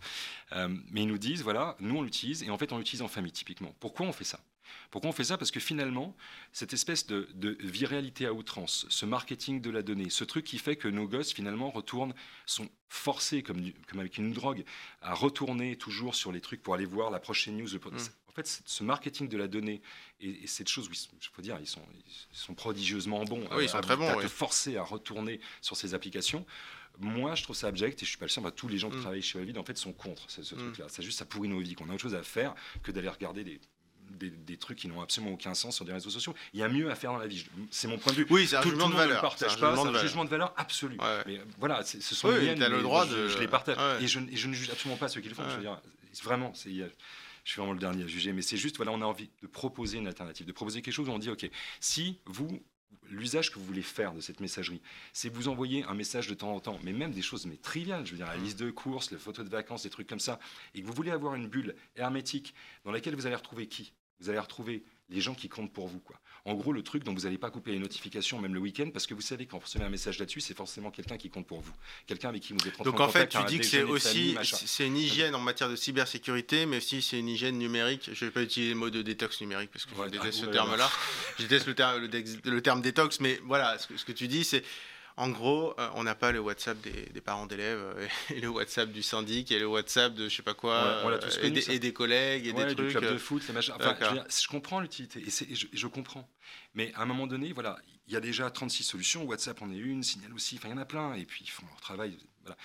S2: mais ils nous disent, voilà, nous on l'utilise et en fait on l'utilise en famille typiquement. Pourquoi on fait ça? Pourquoi on fait ça? Parce que finalement, cette espèce de, de viralité à outrance, ce marketing de la donnée, ce truc qui fait que nos gosses finalement retournent, sont forcés comme, du- comme avec une drogue à retourner toujours sur les trucs pour aller voir la prochaine news.
S1: Mm.
S2: En fait, ce marketing de la donnée et, et cette chose où il faut dire ils sont, ils sont prodigieusement bons.
S1: Oui, ils sont très bons,
S2: À
S1: oui.
S2: te forcer à retourner sur ces applications. Moi, je trouve ça abject et je suis pas le seul. Enfin, tous les gens qui
S1: Mm.
S2: travaillent chez Ovid en fait sont contre ce, ce
S1: Mm.
S2: truc-là. C'est juste ça pourrit nos vies. Qu'on a autre chose à faire que d'aller regarder des, des, des trucs qui n'ont absolument aucun sens sur des réseaux sociaux. Il y a mieux à faire dans la vie. C'est mon point de vue.
S1: Oui, c'est un
S2: Tout,
S1: jugement de
S2: le monde ne
S1: valeur.
S2: le
S1: C'est un
S2: partage pas.
S1: jugement de
S2: un
S1: valeur.
S2: jugement de valeur absolu.
S1: Ouais.
S2: Mais voilà, c'est- ce sont
S1: Oui,
S2: les miennes,
S1: le droit
S2: je,
S1: de-
S2: je les partage.
S1: Ouais.
S2: Et, je, et je ne juge absolument pas ceux qui le font. Je veux dire, vraiment, c'est, je suis vraiment le dernier à juger. Mais c'est juste, voilà, on a envie de proposer une alternative, de proposer quelque chose où on dit, OK, si vous, l'usage que vous voulez faire de cette messagerie, c'est vous envoyer un message de temps en temps, mais même des choses mais triviales, je veux dire, la liste de courses, les photos de vacances, des trucs comme ça, et que vous voulez avoir une bulle hermétique dans laquelle vous allez retrouver qui? Vous allez retrouver les gens qui comptent pour vous. Quoi. En gros, le truc dont vous n'allez pas couper les notifications, même le week-end, parce que vous savez quand vous recevez un message là-dessus, c'est forcément quelqu'un qui compte pour vous. Quelqu'un avec qui vous êtes rentré
S1: Donc
S2: en
S1: en fait, tu dis que c'est aussi c'est une hygiène en matière de cybersécurité, mais aussi c'est une hygiène numérique. Je vais pas utiliser le mot de détox numérique parce que
S2: Ouais,
S1: je déteste
S2: ah,
S1: ce
S2: ouais,
S1: terme-là. Je déteste le, le terme détox, mais voilà, ce que, ce que tu dis, c'est en gros, euh, on n'a pas le WhatsApp des, des parents d'élèves euh, <laughs> et le WhatsApp du syndic et le WhatsApp de je sais pas quoi
S2: Ouais, on l'a tous
S1: euh, et, des,
S2: ça.
S1: et des collègues et
S2: Ouais,
S1: des
S2: du
S1: trucs.
S2: club de foot, les machins. Enfin, je, dire, je comprends l'utilité et, c'est- et je, je comprends. Mais à un moment donné, voilà, il y a déjà 36 solutions. WhatsApp en est une, Signal aussi. Enfin, il y en a plein. Et puis ils font leur travail. Voilà.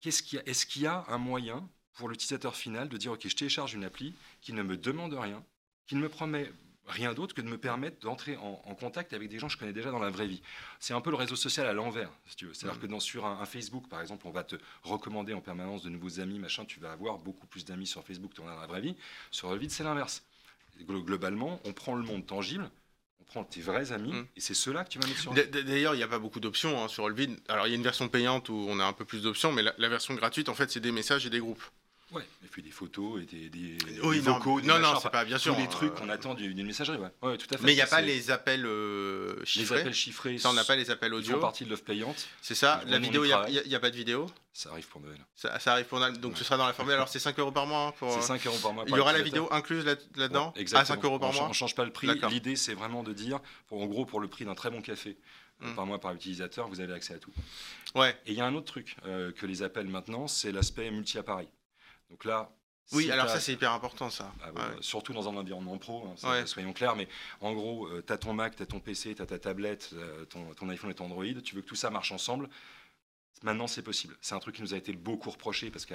S2: Qu'est-ce qu'il y a Est-ce qu'il y a un moyen pour l'utilisateur final de dire ok, je télécharge une appli qui ne me demande rien, qui ne me promet rien d'autre que de me permettre d'entrer en, contact avec des gens que je connais déjà dans la vraie vie. C'est un peu le réseau social à l'envers, si tu veux. C'est-à-dire mm. que dans, sur un, Facebook, par exemple, on va te recommander en permanence de nouveaux amis, machin, tu vas avoir beaucoup plus d'amis sur Facebook que tu en as dans la vraie vie. Sur le vide, c'est l'inverse. Globalement, on prend le monde tangible, on prend tes vrais amis, mm. et c'est ceux-là que tu vas mettre sur
S1: D'ailleurs, il n'y a pas beaucoup d'options hein, sur le vide. Alors, il y a une version payante où on a un peu plus d'options, mais la version gratuite, en fait, c'est des messages et des groupes.
S2: Ouais, et puis des photos et des, des,
S1: oui,
S2: des vocaux.
S1: Non, non, c'est pas bien sûr.
S2: Tous les trucs qu'on attend d'une messagerie, ouais. ouais. tout à fait.
S1: Mais il n'y a pas les appels chiffrés. Les
S2: appels chiffrés.
S1: Ça, on n'a pas les appels audio.
S2: Ils font partie de l'offre payante.
S1: C'est ça. La vidéo, il n'y a, pas de vidéo.
S2: Ça arrive pour Noël.
S1: Ça, arrive pour Noël. Donc ce sera dans la formule. Alors c'est 5 euros par mois. Hein,
S2: pour... C'est 5 euros par mois.
S1: Il y aura la vidéo incluse là-dedans
S2: Exactement. À 5 euros par mois. On ne change pas le prix. L'idée, c'est vraiment de dire, en gros, pour le prix d'un très bon café. Hmm. Par mois par utilisateur, vous avez accès à tout.
S1: Ouais.
S2: Et il y a un autre truc euh, que les appels maintenant, c'est l'aspect multi-appareil. Donc là,
S1: oui, alors ça c'est hyper important ça.
S2: Ah surtout dans un environnement pro, hein, soyons clairs, mais en gros, euh, tu as ton Mac, tu as ton PC, tu as ta tablette, euh, ton, ton, iPhone et ton Android, tu veux que tout ça marche ensemble, Maintenant, c'est possible. C'est un truc qui nous a été beaucoup reproché parce que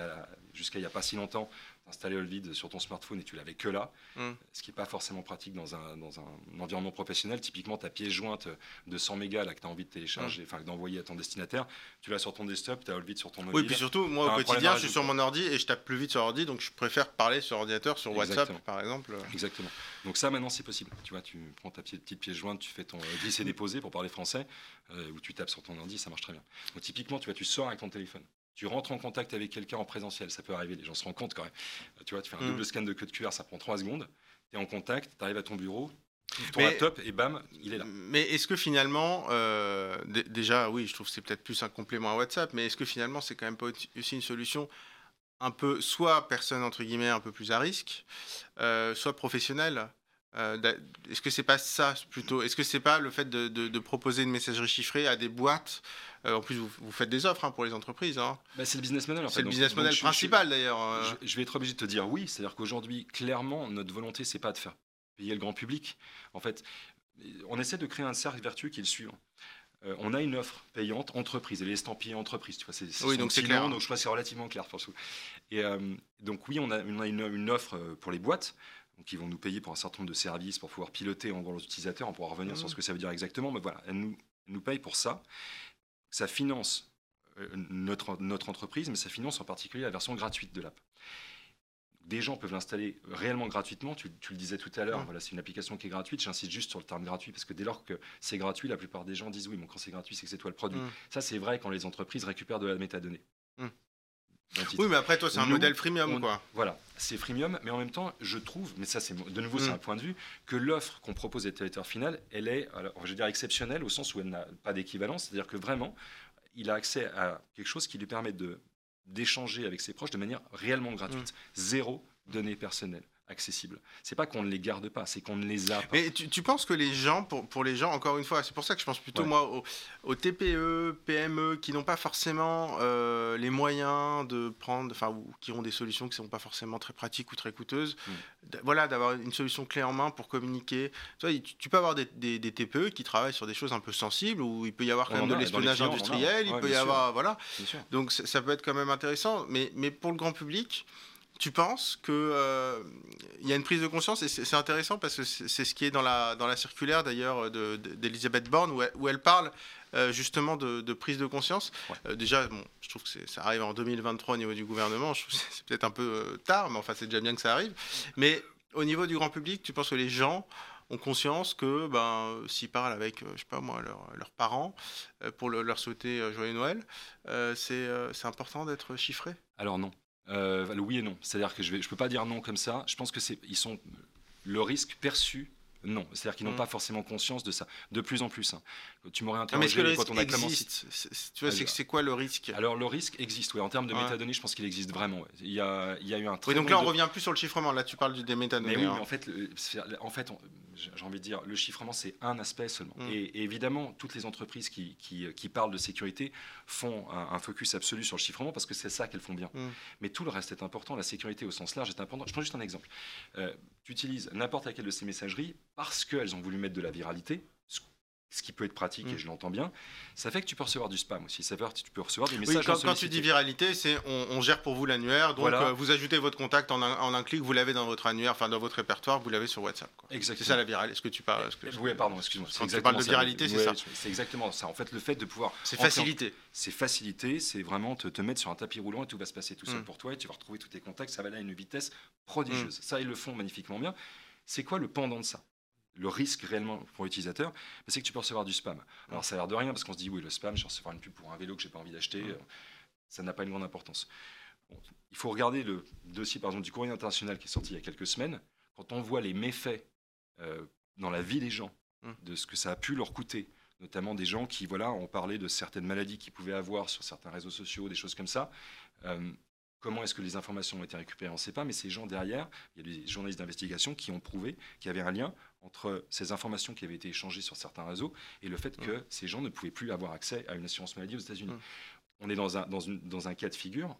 S2: jusqu'à il n'y a pas si longtemps, installer Olvid sur ton smartphone et tu l'avais que là, mm. ce qui n'est pas forcément pratique dans un, dans un, environnement professionnel. Typiquement, ta pièce jointe de 100 mégas là, que tu as envie de télécharger, mm. enfin d'envoyer à ton destinataire, tu l'as sur ton desktop, tu as Olvid sur ton mobile.
S1: Oui, puis surtout, moi au quotidien, je suis sur mon ordi et je tape plus vite sur ordi, donc je préfère parler sur ordinateur, sur WhatsApp par exemple.
S2: Exactement. Donc ça, maintenant, c'est possible. Tu vois, tu prends ta petite pièce jointe, tu fais ton glisser-déposer pour parler français, euh, ou tu tapes sur ton ordi, ça marche très bien. Donc typiquement, tu vois, tu sors avec ton téléphone tu rentres en contact avec quelqu'un en présentiel, ça peut arriver, les gens se rendent compte quand même. Euh, tu vois, tu fais un mm. double scan de code QR, ça prend 3 secondes, tu es en contact, tu arrives à ton bureau, ton laptop et bam, il est là.
S1: Mais est-ce que finalement, euh, déjà, oui, je trouve que c'est peut-être plus un complément à WhatsApp, mais est-ce que finalement, c'est quand même pas aussi une solution un peu, soit personne entre guillemets un peu plus à risque, euh, soit professionnelle est-ce que c'est pas ça plutôt? Est-ce que c'est pas le fait de, proposer une messagerie chiffrée à des boîtes euh, En plus, vous, faites des offres hein, pour les entreprises. Hein.
S2: Bah, c'est le business model.
S1: C'est le business model principal d'ailleurs.
S2: Euh. Je, vais être obligé de te dire oui. C'est-à-dire qu'aujourd'hui, clairement, notre volonté, c'est pas de faire payer le grand public. En fait, on essaie de créer un cercle vertueux qui est le suivant. Euh, on a une offre payante entreprise, et les estampillés entreprise, tu vois, c'est
S1: oui, donc c'est clair.
S2: donc je crois que c'est relativement clair pour Et donc oui, on a, une, offre pour les boîtes, donc ils vont nous payer pour un certain nombre de services pour pouvoir piloter en gros les utilisateurs. On pourra revenir sur mmh. ce que ça veut dire exactement, mais voilà, elle nous, nous paye pour ça. Ça finance euh, notre, notre entreprise, mais ça finance en particulier la version gratuite de l'app. Des gens peuvent l'installer réellement gratuitement. Tu, le disais tout à l'heure, mmh. voilà, c'est une application qui est gratuite. J'insiste juste sur le terme gratuit parce que dès lors que c'est gratuit, la plupart des gens disent oui, mais quand c'est gratuit, c'est que c'est toi le produit. Mmh. Ça, c'est vrai quand les entreprises récupèrent de la métadonnée.
S1: Oui, mais après, toi, c'est un modèle freemium, quoi.
S2: Voilà, c'est freemium, mais en même temps, je trouve, mais ça, c'est de nouveau, c'est mm. un point de vue, que l'offre qu'on propose à l'utilisateur final, elle est, alors, je veux dire, exceptionnelle au sens où elle n'a pas d'équivalence, c'est-à-dire que vraiment, il a accès à quelque chose qui lui permet de d'échanger avec ses proches de manière réellement gratuite. Mm. Zéro données personnelles accessibles. C'est pas qu'on ne les garde pas, c'est qu'on ne les a pas.
S1: Mais tu, penses que les gens, pour, pour, les gens, encore une fois, c'est pour ça que je pense plutôt moi aux, TPE, PME qui n'ont pas forcément euh, les moyens de prendre, enfin, ou qui ont des solutions qui ne sont pas forcément très pratiques ou très coûteuses. Mm. Voilà, d'avoir une solution clé en main pour communiquer. Tu, vois, tu, peux avoir des, des, TPE qui travaillent sur des choses un peu sensibles où il peut y avoir quand même de l'espionnage industriel, il peut y avoir, voilà. Donc ça peut être quand même intéressant, mais, mais pour le grand public tu penses qu'il euh, y a une prise de conscience, et c'est intéressant parce que c'est ce qui est dans la, dans la circulaire d'ailleurs d'Elisabeth Borne, où elle, parle euh, justement de, prise de conscience. Euh, déjà, bon, je trouve que ça arrive en 2023 au niveau du gouvernement, je trouve que c'est peut-être un peu tard, mais enfin c'est déjà bien que ça arrive. Mais au niveau du grand public, tu penses que les gens ont conscience que ben, s'ils parlent avec, je sais pas moi, leurs parents pour leur souhaiter joyeux Noël, c'est important d'être chiffré?
S2: Alors non. Euh, oui et non. C'est-à-dire que je ne je peux pas dire non comme ça. Je pense que c'est, ils sont le risque perçu non, c'est-à-dire qu'ils n'ont mm. pas forcément conscience de ça. De plus en plus. Hein. Tu m'aurais interrogé
S1: mais quand on a commencé. Tu vois, c'est quoi le risque?
S2: Alors le risque existe, oui. En termes de métadonnées, je pense qu'il existe vraiment. Il, y a, il y a eu un
S1: très. Oui, donc là, on revient plus sur le chiffrement. Là, tu parles des métadonnées.
S2: Mais oui, hein. mais en fait, en fait j'ai envie de dire, le chiffrement, c'est un aspect seulement. Mm. Et, évidemment, toutes les entreprises qui, qui, qui parlent de sécurité font un, focus absolu sur le chiffrement parce que c'est ça qu'elles font bien. Mm. Mais tout le reste est important. La sécurité au sens large est important. Je prends juste un exemple. Euh, tu utilises n'importe laquelle de ces messageries parce qu'elles ont voulu mettre de la viralité, ce qui peut être pratique,
S1: Mm.
S2: et je l'entends bien, ça fait que tu peux recevoir du spam aussi. Ça fait que tu peux recevoir des
S1: Oui,
S2: messages
S1: quand, tu dis viralité, c'est on, on gère pour vous l'annuaire. Donc
S2: Voilà.
S1: euh, vous ajoutez votre contact en un, en un clic, vous l'avez dans votre annuaire, enfin dans votre répertoire, vous l'avez sur WhatsApp. quoi. C'est
S2: Exactement.
S1: ça la viralité. Est-ce que tu parles que-
S2: Oui, pardon, excuse-moi.
S1: Quand tu
S2: exactement
S1: parles de viralité, c'est
S2: Ouais,
S1: ça.
S2: C'est exactement ça. En fait, le fait de pouvoir.
S1: C'est facilité.
S2: C'est facilité, c'est vraiment te, te mettre sur un tapis roulant et tout va se passer tout seul
S1: Mm.
S2: pour toi et tu vas retrouver tous tes contacts. Ça va aller à une vitesse prodigieuse. Ça, ils le font magnifiquement bien. C'est quoi le pendant de ça? Le risque réellement pour l'utilisateur, bah, c'est que tu peux recevoir du spam. Alors ça a l'air de rien parce qu'on se dit oui le spam, je vais recevoir une pub pour un vélo que j'ai pas envie d'acheter, euh, ça n'a pas une grande importance. Bon, il faut regarder le dossier par exemple du courrier international qui est sorti il y a quelques semaines. Quand on voit les méfaits euh, dans la vie des gens,
S1: Mm.
S2: de ce que ça a pu leur coûter, notamment des gens qui voilà ont parlé de certaines maladies qu'ils pouvaient avoir sur certains réseaux sociaux, des choses comme ça. Euh, Comment est-ce que les informations ont été récupérées On ne sait pas, mais ces gens derrière, il y a des journalistes d'investigation qui ont prouvé qu'il y avait un lien entre ces informations qui avaient été échangées sur certains réseaux et le fait que ces gens ne pouvaient plus avoir accès à une assurance maladie aux États-Unis.
S1: Mm.
S2: On est dans un, dans, une- dans un cas de figure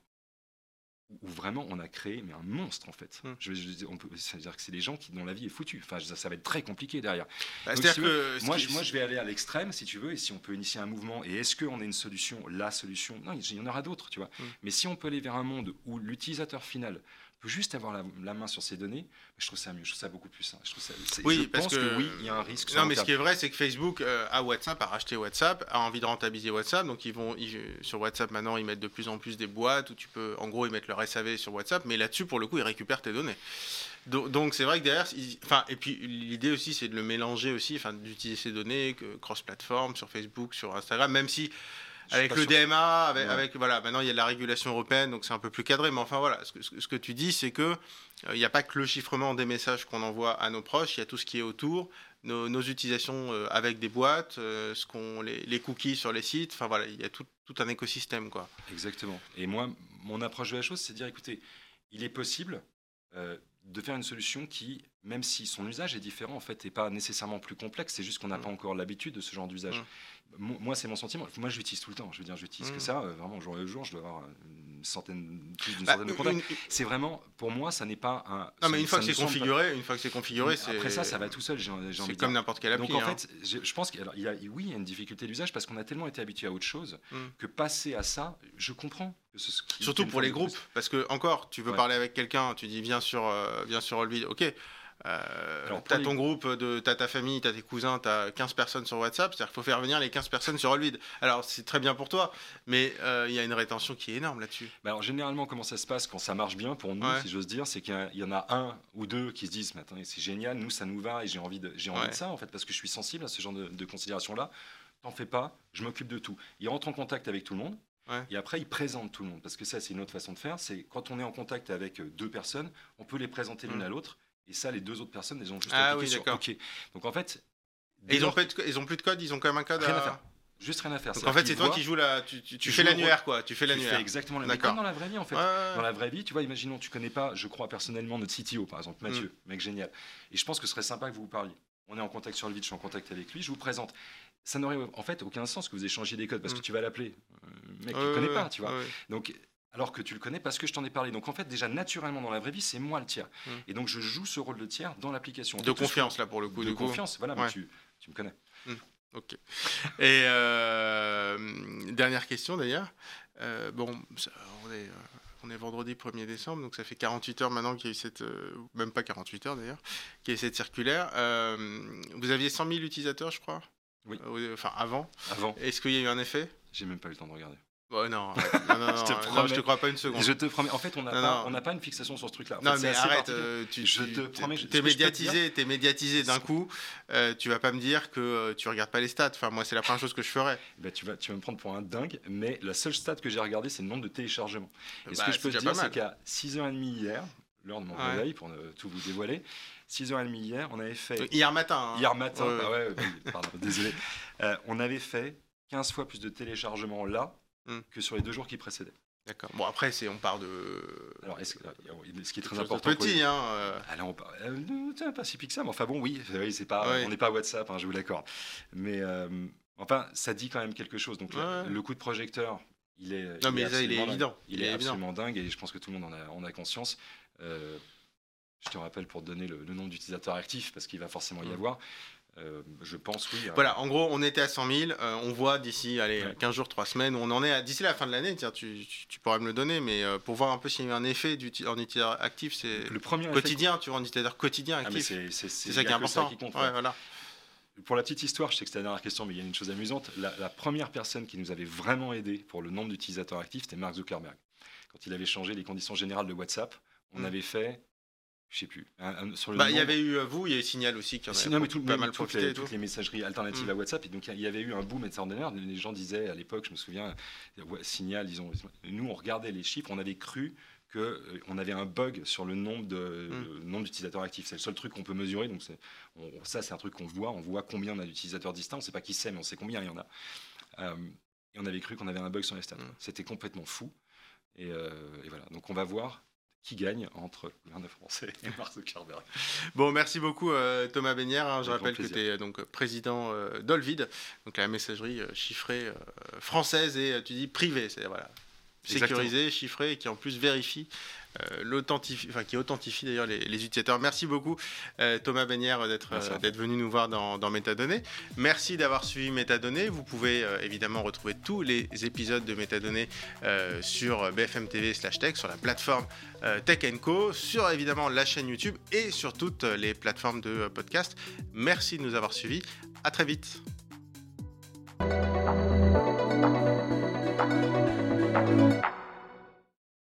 S2: où- vraiment on a créé mais un monstre en fait.
S1: Mm.
S2: Je, je- on peut, c'est-à-dire que c'est des gens qui, dont la vie est foutue. Enfin, ça, ça va être très compliqué derrière.
S1: Bah,
S2: Donc, si veux,
S1: que
S2: Moi je, moi, je vais aller à l'extrême, si tu veux, et si on peut initier un mouvement, et est-ce qu'on a une solution, la solution? Non, il y en aura d'autres, tu vois.
S1: Mm.
S2: Mais si on peut aller vers un monde où l'utilisateur final peut juste avoir la, la main sur ses données, je trouve ça mieux, je trouve ça beaucoup plus. Je, trouve ça,
S1: Oui,
S2: je
S1: parce
S2: pense
S1: que,
S2: que, oui, il y a un risque.
S1: Non, mais ce qui est vrai, c'est que Facebook euh, a WhatsApp, a racheté WhatsApp, a envie de rentabiliser WhatsApp. Donc, ils vont ils- sur WhatsApp maintenant, ils mettent de plus en plus des boîtes où tu peux, en gros, ils mettent leur SAV sur WhatsApp. Mais là-dessus, pour le coup, ils récupèrent tes données. Do- Donc, c'est vrai que derrière, enfin, et puis l'idée aussi, c'est de le mélanger aussi, enfin, d'utiliser ces données que cross-platform sur Facebook, sur Instagram, même si avec le
S2: sûr.
S1: DMA, avec,
S2: Ouais.
S1: avec- voilà, maintenant il y a de la régulation européenne, donc c'est un peu plus cadré. Mais enfin voilà, ce que, ce tu dis, c'est que euh, il n'y a pas que le chiffrement des messages qu'on envoie à nos proches, il y a tout ce qui est autour, nos, nos utilisations euh, avec des boîtes, euh, ce qu'on, les, les cookies sur les sites. Enfin voilà, il y a tout, tout un écosystème quoi.
S2: Exactement. Et moi, mon approche de la chose, c'est de dire, écoutez, il est possible de faire une solution qui, même si son usage est différent, en fait, n'est pas nécessairement plus complexe. C'est juste qu'on n'a
S1: Mm.
S2: pas encore l'habitude de ce genre d'usage. Mo- Moi, c'est mon sentiment. Moi, je l'utilise tout le temps. Je veux dire, j'utilise
S1: Mm.
S2: que ça. euh, vraiment, jour le jour, je dois avoir une centaine, plus d'une
S1: Bah,
S2: centaine de contacts.
S1: une-
S2: C'est vraiment, pour moi, ça n'est pas un.
S1: non mais une fois que c'est
S2: pas-
S1: configuré, une fois que c'est configuré, c'est
S2: Après ça, ça va tout seul.
S1: C'est comme n'importe quelle appli.
S2: Donc en
S1: hein.
S2: fait, je, pense qu'il y a, oui, il y a une difficulté d'usage parce qu'on a tellement été habitué à autre chose
S1: Mm.
S2: que passer à ça, je comprends.
S1: Surtout pour les groupes, parce que encore, tu veux
S2: Ouais.
S1: parler avec quelqu'un, tu dis viens sur, euh, viens sur Olvid, ok. Euh, t'as
S2: les-
S1: ton groupe, de, t'as ta famille, t'as tes cousins, t'as 15 personnes sur WhatsApp, c'est-à-dire qu'il faut faire venir les 15 personnes sur Olvid. Alors c'est très bien pour toi, mais euh, il y a une rétention qui est énorme là-dessus.
S2: Bah alors généralement, comment ça se passe quand ça marche bien pour nous,
S1: Ouais.
S2: si j'ose dire, c'est qu'il y en a un ou deux qui se disent, mais attendez, c'est génial, nous ça nous va et j'ai envie de, j'ai envie
S1: Ouais.
S2: de ça en fait parce que je suis sensible à ce genre de, de considération-là. T'en fais pas, je m'occupe de tout. Il rentre en contact avec tout le monde.
S1: Ouais.
S2: Et après, il présente tout le monde. Parce que ça, c'est une autre façon de faire. C'est quand on est en contact avec euh, deux personnes, on peut les présenter l'une
S1: Mm.
S2: à l'autre. Et ça, les deux autres personnes, elles ont juste
S1: Ah oui,
S2: sur
S1: d'accord.
S2: OK. Donc en fait,
S1: ils ont, de ils ont plus de code, ils ont quand même un code
S2: Rien
S1: à...
S2: à faire. juste rien à faire.
S1: Donc en fait, c'est toi qui joues la. Tu, tu- tu
S2: tu
S1: fais l'annuaire, quoi. Tu fais
S2: tu
S1: l'annuaire.
S2: fais exactement la même
S1: D'accord.
S2: comme dans la vraie vie en fait.
S1: Ouais, ouais,
S2: Dans la vraie vie, tu vois, imaginons, tu connais pas, je crois personnellement, notre CTO, par exemple,
S1: Mm.
S2: Mathieu, mec génial. Et je pense que ce serait sympa que vous vous parliez. On est en contact sur le vide, je suis en contact avec lui, je vous présente. Ça n'aurait en fait aucun sens que vous échangiez des codes parce
S1: Mm.
S2: que tu vas l'appeler. Euh, mec, tu
S1: Ouais,
S2: le connais
S1: ouais,
S2: pas, tu vois.
S1: ouais, ouais.
S2: Donc, alors que tu le connais parce que je t'en ai parlé. Donc en fait, déjà naturellement dans la vraie vie, c'est moi le tiers.
S1: Mm.
S2: Et donc je joue ce rôle de tiers dans l'application.
S1: De confiance là pour le coup.
S2: De
S1: coup.
S2: confiance, voilà,
S1: Ouais.
S2: mais tu, tu me connais.
S1: Ok. Et euh, dernière question d'ailleurs. Euh, bon, ça- on est, euh, on est vendredi 1er décembre, donc ça fait 48 heures maintenant qu'il y a eu cette. euh, même pas 48 heures d'ailleurs, qu'il y a eu cette circulaire. Euh, vous aviez 100 000 utilisateurs, je crois?
S2: Oui.
S1: Euh, Enfin, avant.
S2: Avant,
S1: Est-ce qu'il y a eu un effet?
S2: J'ai même pas eu le temps de regarder.
S1: Oh, non, <laughs> non, non, non,
S2: Je te
S1: non,
S2: promets.
S1: je te crois pas une seconde.
S2: Je te promets. En fait, on n'a
S1: Non,
S2: pas,
S1: non.
S2: une fixation sur ce truc-là.
S1: Non
S2: fait,
S1: mais arrête, euh, tu,
S2: Je
S1: tu-
S2: te promets,
S1: t'es médiatisé, t'es médiatisé d'un coup. euh, tu vas pas me dire que euh, tu regardes pas les stats. Enfin moi c'est la première chose que je ferais.
S2: Bah, tu, vas, tu vas me prendre pour un dingue, mais la seule stat que j'ai regardée, c'est le nombre de téléchargements. Et ce
S1: Bah,
S2: que je peux te dire, c'est qu'à 6h30 hier, l'heure de mon
S1: Ouais.
S2: réveil, pour ne tout vous dévoiler, 6h30 hier, on avait fait.
S1: Hier matin. hein.
S2: Hier matin,
S1: Ouais,
S2: ah ouais, oui, pardon, <laughs> désolé. Euh, on avait fait 15 fois plus de téléchargements là
S1: Hmm.
S2: que sur les deux jours qui précédaient.
S1: D'accord. Bon après c'est on part de.
S2: Alors, est-ce euh, ce qui est très important.
S1: Petit hein. euh,
S2: Ah là, on part- euh, pas si ça, mais enfin bon, oui, c'est pas,
S1: Ouais.
S2: on n'est pas WhatsApp, hein, je vous l'accorde. Mais euh, enfin, ça dit quand même quelque chose. Donc, le- coup de projecteur, il est.
S1: Non
S2: il
S1: mais
S2: est
S1: ça il est
S2: dingue.
S1: évident.
S2: Il, est, absolument dingue et je pense que tout le monde en a, en a conscience. Euh, je te rappelle pour te donner le, le nombre d'utilisateurs actifs, parce qu'il va forcément y
S1: Mm.
S2: avoir. Euh, je pense, oui.
S1: Voilà, en gros, on était à 100 000. euh, on voit d'ici, allez,
S2: Ouais.
S1: 15 jours, 3 semaines, on en est à- d'ici la fin de l'année. Tiens, tu, tu, tu pourrais me le donner, mais euh, pour voir un peu s'il y a eu un effet en utilisateur actif, c'est
S2: Le premier effet-
S1: quotidien, tu vois, en utilisateur quotidien
S2: Ah,
S1: actif.
S2: c'est
S1: ça qui est
S2: ça
S1: important.
S2: qui compte,
S1: Ouais,
S2: ouais.
S1: voilà.
S2: Pour la petite histoire, je sais que c'est la dernière question, mais il y a une chose amusante. La, la première personne qui nous avait vraiment aidé pour le nombre d'utilisateurs actifs, c'était Mark Zuckerberg. Quand il avait changé les conditions générales de WhatsApp, on
S1: Mm.
S2: avait fait, je sais plus, un- un- sur le
S1: Bah, il y avait eu euh, vous, il y a eu Signal aussi qui en
S2: Si,
S1: a
S2: non, mais tout,
S1: pas mal profité
S2: les,
S1: et tout.
S2: toutes les messageries alternatives
S1: Mm.
S2: à WhatsApp. Et donc, il y avait eu un boom extraordinaire. Les gens disaient à l'époque, je me souviens, ouais, Signal, disons, nous, on regardait les chiffres, on avait cru qu'on avait un bug sur le nombre de-
S1: Mm.
S2: nombre d'utilisateurs actifs. C'est le seul truc qu'on peut mesurer. Donc, on- ça, c'est un truc qu'on voit. On voit combien on a d'utilisateurs distincts. On ne sait pas qui c'est, mais on sait combien il y en a. Euh, et on avait cru qu'on avait un bug sur les stats. C'était complètement fou. Et, euh, et voilà. Donc, on va voir qui gagne entre le gouvernement français et <laughs> Mark Zuckerberg.
S1: Bon, merci beaucoup euh, Thomas Bénière. hein. je rappelle que tu es donc président euh, d'Olvid, donc la messagerie euh, chiffrée euh, française et euh, tu dis privée, c'est voilà
S2: Exactement.
S1: sécurisée, chiffrée et qui en plus vérifie euh, l'authentifie, enfin qui authentifie d'ailleurs les, les utilisateurs. Merci beaucoup euh, Thomas Bénière d'être euh, d'être venu nous voir dans, dans Métadonnées. Merci d'avoir suivi Métadonnées. Vous pouvez euh, évidemment retrouver tous les épisodes de Métadonnées euh, sur BFM TV slash tech, sur la plateforme euh, Tech Co, sur évidemment la chaîne YouTube et sur toutes les plateformes de euh, podcast. Merci de nous avoir suivis. À très vite. thank you